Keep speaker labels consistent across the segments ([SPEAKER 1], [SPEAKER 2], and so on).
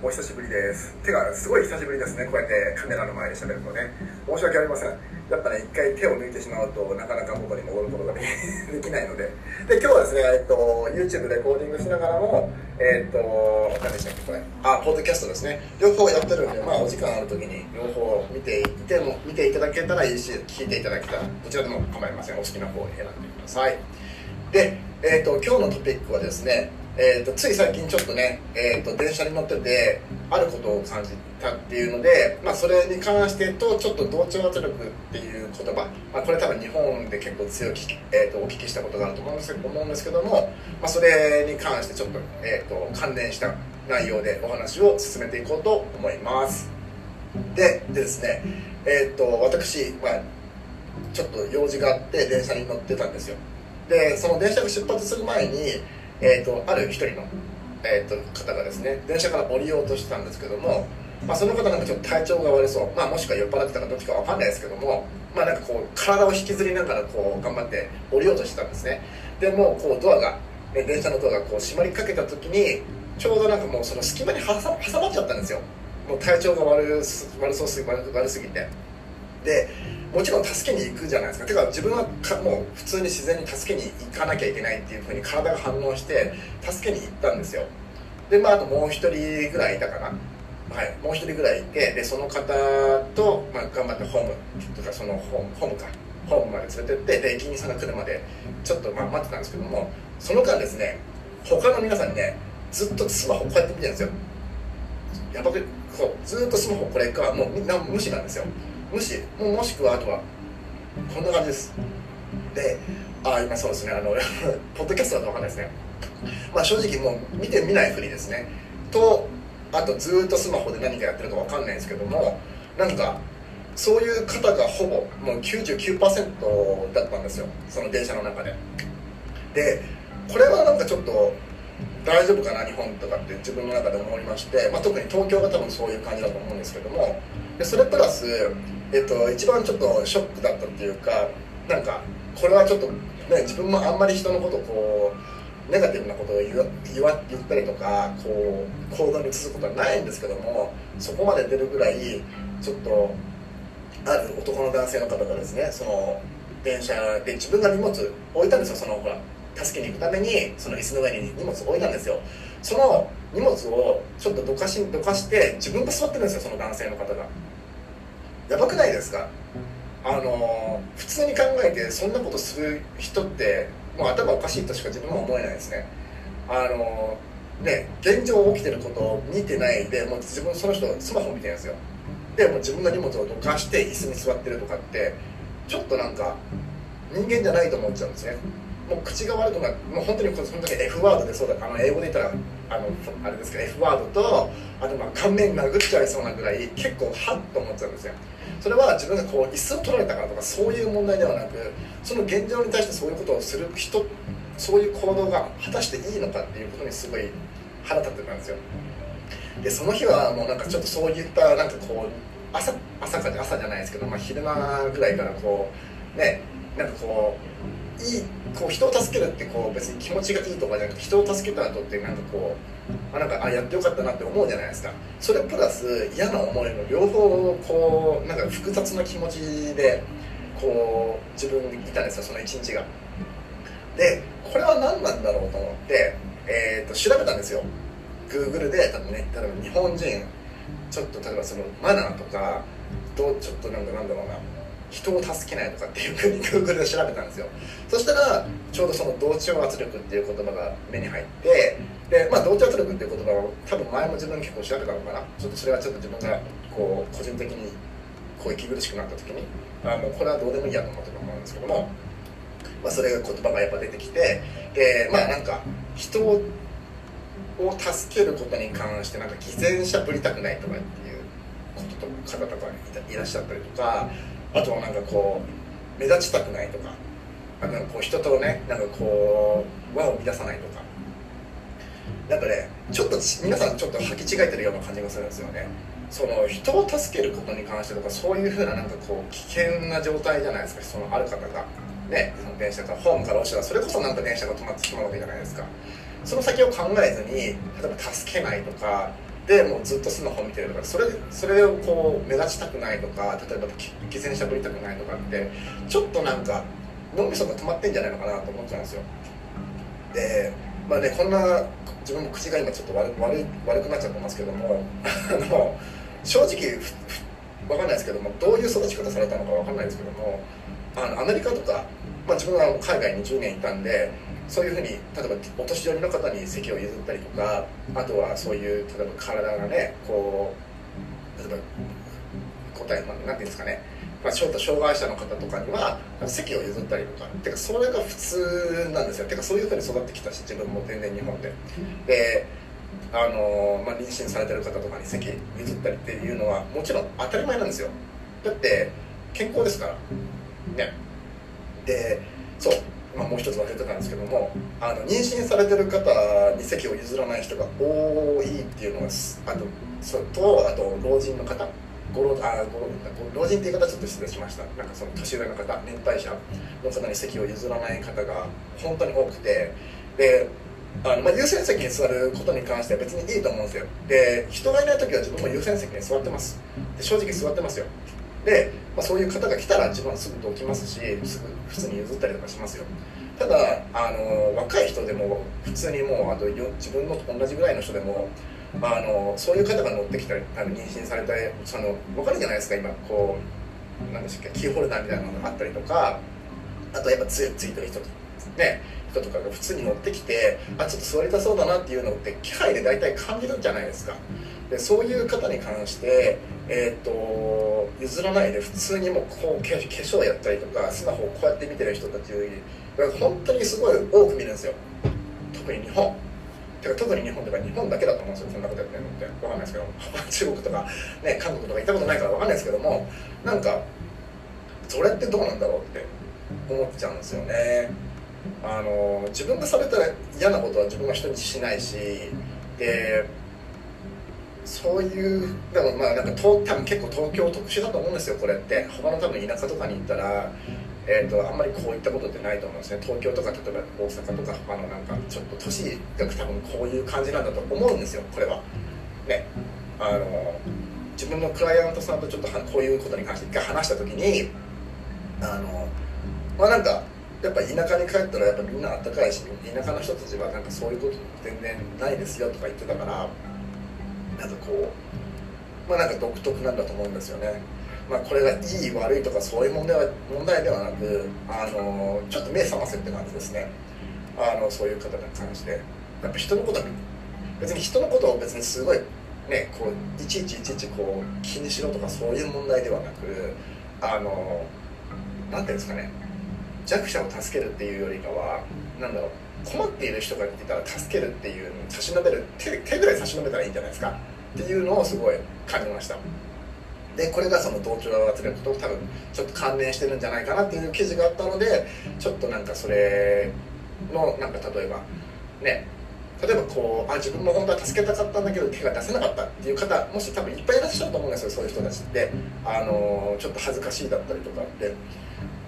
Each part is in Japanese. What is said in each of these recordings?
[SPEAKER 1] お久しぶりです。てかすごい久しぶりですね。こうやってカメラの前で喋るのね。申し訳ありません。やっぱね一回手を抜いてしまうとなかなか元に戻ることができ ないので。で今日はですね、えっと、YouTube レコーディングしながらもえっと何でしたっけこれ。あポッドキャストですね。両方やってるんでまあお時間ある時に両方見ていても見ていただけたらいいし聞いていただけたらどちらでも構いません。お好きな方を選んでください。で、えっと今日のトピックはですねえーと、つい最近ちょっとね、えーと、電車に乗っててあることを感じたっていうので、まあ、それに関してとちょっと同調圧力っていう言葉、まあ、これ多分日本で結構強く、えーと、お聞きしたことがあると思うんです思うんですけども、まあ、それに関してちょっと,、えー、と関連した内容でお話を進めていこうと思います。ででですね、えー、と私、まあ、ちょっと用事があって電車に乗ってたんですよ。でその電車が出発する前にえーと、ある一人の、えーと、方がですね電車から降りようとしてたんですけども、まあ、その方なんかちょっと体調が悪そう、まあ、もしくは酔っ払ってたかどっちか分かんないですけども、まあ、なんかこう体を引きずりながらこう頑張って降りようとしてたんですね。でもうこうドアが電車のドアがこう閉まりかけた時にちょうどなんかもうその隙間に挟まっちゃったんですよ。もう体調が悪す悪そうすぎ悪すぎて。でもちろん助けに行くじゃないですか。てか自分はかもう普通に自然に助けに行かなきゃいけないっていうふうに体が反応して助けに行ったんですよ。でまああともう一人ぐらいいたかな。はい。もう一人ぐらいいてでその方と、まあ、頑張ってホームとかそのホームホームか。ホームまで連れてってで駅員さんが来るまでちょっとまあ待ってたんですけどもその間ですね他の皆さんにねずっとスマホこうやって見てるんですよ。やばくそうずっとスマホこれかもうみんな無視なんですよ。無視ももしくはあとはこんな感じです。であ今そうですね。あの ポッドキャストだと分かんないですね。まあ正直もう見てみないふりですね。とあとずっとスマホで何かやってるか分かんないんですけどもなんかそういう方がほぼもう99%だったんですよ。その電車の中で。でこれはなんかちょっと大丈夫かな日本とかって自分の中で思いまして、まあ、特に東京が多分そういう感じだと思うんですけどもでそれプラスえっと、一番ちょっとショックだったっていうかなんかこれはちょっと、ね、自分もあんまり人のことこうネガティブなことを言言わ言ったりとかこう行動に移すことはないんですけどもそこまで出るぐらいちょっとある男の男性の方がですねその電車で自分が荷物置いたんですよそのほら助けに行くためにその椅子の上に荷物を置いたんですよ。その荷物をちょっとどかしどかして自分が座ってるんですよその男性の方が。やばくないですか？あの普通に考えてそんなことする人ってもう頭おかしいとしか自分も思えないですね。あのね現状起きてることを見てないでもう自分その人スマホ見てるんですよ。でもう自分の荷物をどかして椅子に座ってるとかってちょっとなんか人間じゃないと思っちゃうんですね。もう口が悪くなもう本当に本当に F ワードでそうだあの英語で言ったらあのあれですけど F ワードとあとまあ顔面殴っちゃいそうなぐらい結構ハッと思っちゃうんですよ。それは自分がこう椅子を取られたからとかそういう問題ではなくその現状に対してそういうことをする人そういう行動が果たしていいのかっていうことにすごい腹立ってたんですよ。でその日はもうなんかちょっとそういったなんかこう朝朝か朝じゃないですけど、まあ、昼間ぐらいからこうねなんかこういいこう人を助けるってこう別に気持ちがいいとかじゃなくて人を助けた後ってなんかこうあなんかあやってよかったなって思うじゃないですか。それプラス嫌な思いの両方こうなんか複雑な気持ちでこう自分いたんですよその一日が。でこれは何なんだろうと思って、えーと、調べたんですよ。Google で多分ね例えば日本人ちょっと例えばそのマナーとかどうちょっとなんだなんだろうな。人を助けないとかっていうふうに Google で調べたんですよ。そしたらちょうどその同調圧力っていう言葉が目に入ってでまあ同調圧力っていう言葉を多分前も自分結構調べたのかなちょっとそれはちょっと自分がこう個人的にこう息苦しくなった時にあもうこれはどうでもいいやと思ってたと思うんですけども、まあ、それが言葉がやっぱ出てきてでまあなんか人を助けることに関してなんか偽善者ぶりたくないとかっていうことと方とかいらっしゃったりとかあとはなんかこう目立ちたくないとかなんかこう人とねなんかこう輪を乱さないとか。なんかねちょっと皆さんちょっと履き違えてるような感じがするんですよね。その人を助けることに関してとかそういうふうななんかこう危険な状態じゃないですか。そのある方が。ねその電車かホームから落ちたらそれこそなんか電車が止まってしまうわけじゃないですか。その先を考えずに例えば助けないとかでもうずっとスマホ見てるとかそれそれをこう目立ちたくないとか例えば偽善しゃぶりたくないとかってちょっとなんか脳みそが止まってんじゃないのかなと思っちゃうんですよ。でまあねこんな自分も口が今ちょっと悪悪い悪くなっちゃってますけどもあの正直わかんないですけどもどういう育ち方されたのかわかんないですけどもあのアメリカとか、まあ、自分は海外に10年いたんでそういうふうに例えばお年寄りの方に席を譲ったりとかあとはそういう例えば体がねこう例えば答え、まあ、なんていうんですかね、まあ、ちょっと障害者の方とかには席を譲ったりとか。てかそれが普通なんですよ。てかそういうふうに育ってきたし自分も全然日本で。であの、まあ、妊娠されてる方とかに席譲ったりっていうのはもちろん当たり前なんですよ。だって健康ですから。ね。でそうまあ、もう一つ忘れてたんですけどもあの妊娠されてる方に席を譲らない人が多いっていうのがあとそとあと老人の方ご老あご老人って言い方ちょっと失礼しました。なんかその年上の方年配者の方に席を譲らない方が本当に多くてであのまあ、優先席に座ることに関しては別にいいと思うんですよ。で人がいない時は自分も優先席に座ってます。で正直座ってますよ。で、まあ、そういう方が来たら自分はすぐどきますしすぐ普通に譲ったりとかしますよ。ただあの若い人でも普通にもうあと自分のと同じぐらいの人でもあのそういう方が乗ってきたりあの妊娠されたその分かるじゃないですか今こうなんでしたっけキーホルダーみたいなのがあったりとかあとやっぱつついてる人とね人とかが普通に乗ってきてあちょっと座りたそうだなっていうのって機械で大体感じるんじゃないですか。でそういう方に関してえーと、譲らないで普通にもうこう化粧やったりとかスマホをこうやって見てる人たち本当にすごい多く見るんですよ。特に日本。てか特に日本とか日本だけだと思うんですよそんなことやってるのって。分かんないですけど中国とか、ね、韓国とか行ったことないから分かんないですけどもなんかそれってどうなんだろうって思っちゃうんですよね。あの自分がされたら嫌なことは自分は人にしないしでそういうでもまあなんか多分結構東京特殊だと思うんですよこれって。他の多分田舎とかに行ったら、えーと、あんまりこういったことってないと思うんですね。東京とか例えば大阪とか他のなんかちょっと都市が多分こういう感じなんだと思うんですよこれは。ね。あの自分のクライアントさんとちょっとこういうことに関して一回話した時にあのまあなんかやっぱ田舎に帰ったらやっぱみんなあったかいし田舎の人たちはなんかそういうこと全然ないですよとか言ってたからなん。かこうまあなんか独特なんだと思うんですよね。まあこれがいい悪いとかそういう問題は問題ではなくあのちょっと目覚ませって感じですね。あのそういう方に関して。やっぱ人のこと別に人のことを別にすごいねこういちいちいちいちこう気にしろとかそういう問題ではなくあのなんていうんですかね。弱者を助けるっていうよりかはなんだろう困っている人がいたら助けるっていうのを差し伸べる手手ぐらい差し伸べたらいいんじゃないですか。っていうのをすごい感じました。でこれがその同調圧力と多分ちょっと関連してるんじゃないかなっていう記事があったのでちょっとなんかそれのなんか例えばね例えばこうあ自分も本当は助けたかったんだけど手が出せなかったっていう方もし多分いっぱいいらっしゃると思うんですよそういう人たちって。あのちょっと恥ずかしいだったりとかって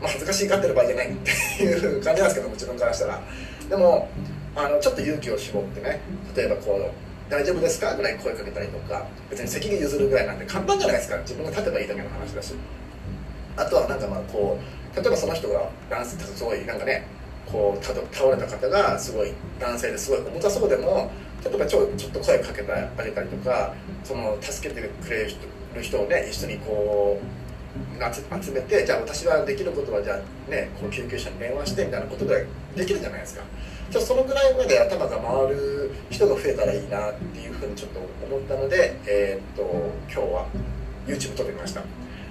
[SPEAKER 1] まあ、恥ずかしいがってる場合じゃないっていう感じなんですけども自分からしたら。でもあのちょっと勇気を絞ってね例えばこう「大丈夫ですか?」ぐらい声かけたりとか別に責任譲るぐらいなんて簡単じゃないですか？自分が立てばいいだけの話だし。あとはなんかまあこう例えばその人が男性すごいなんかねこう倒れた方がすごい男性ですごい重たそうでも例えばちょちょっと声かけてあげたりとかその助けてくれる人をね一緒にこう集めてじゃあ私はできることはじゃあねこう救急車に電話してみたいなことができるじゃないですか。じゃあそのぐらいまで頭が回る人が増えたらいいなっていうふうにちょっと思ったのでえー、っと今日は YouTube 撮ってみました。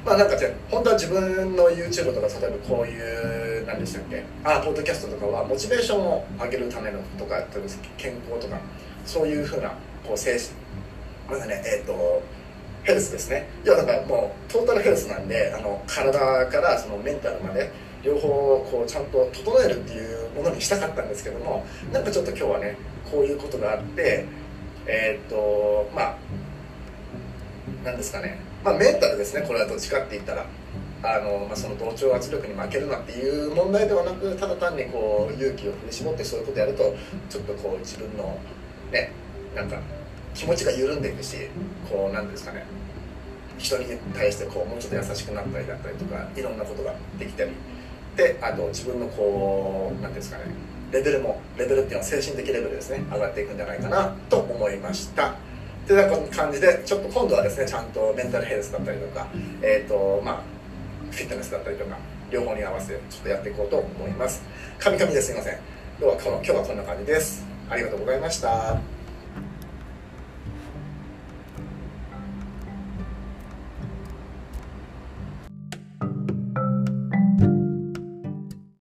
[SPEAKER 1] まあなんかじゃ本当は自分の YouTube とか例えばこういう何でしたっけ？あポッドキャストとかはモチベーションを上げるためのとか健康とかそういうふうなこう精神まだねえー、っとヘルスですね。要はだからもうトータルヘルスなんであの体からそのメンタルまで両方こうちゃんと整えるっていうものにしたかったんですけどもなんかちょっと今日はねこういうことがあってえー、っとまあ何ですかね。まあメンタルですねこれはどっちかって言ったら。あの、まあ、その同調圧力に負けるなっていう問題ではなくただ単にこう勇気を振り絞ってそういうことやるとちょっとこう自分のねなんか気持ちが緩んでいくしこうなんですかね。人に対してこうもうちょっと優しくなったりだったりとかいろんなことができたりであと自分のこう何ていうんですかねレベルもレベルっていうのは精神的レベルですね上がっていくんじゃないかなと思いましたという感じでちょっと今度はですねちゃんとメンタルヘルスだったりとかえっ、ー、とまあフィットネスだったりとか両方に合わせてちょっとやっていこうと思います。カミカミですいません。今日は今日はこんな感じです。ありがとうございました。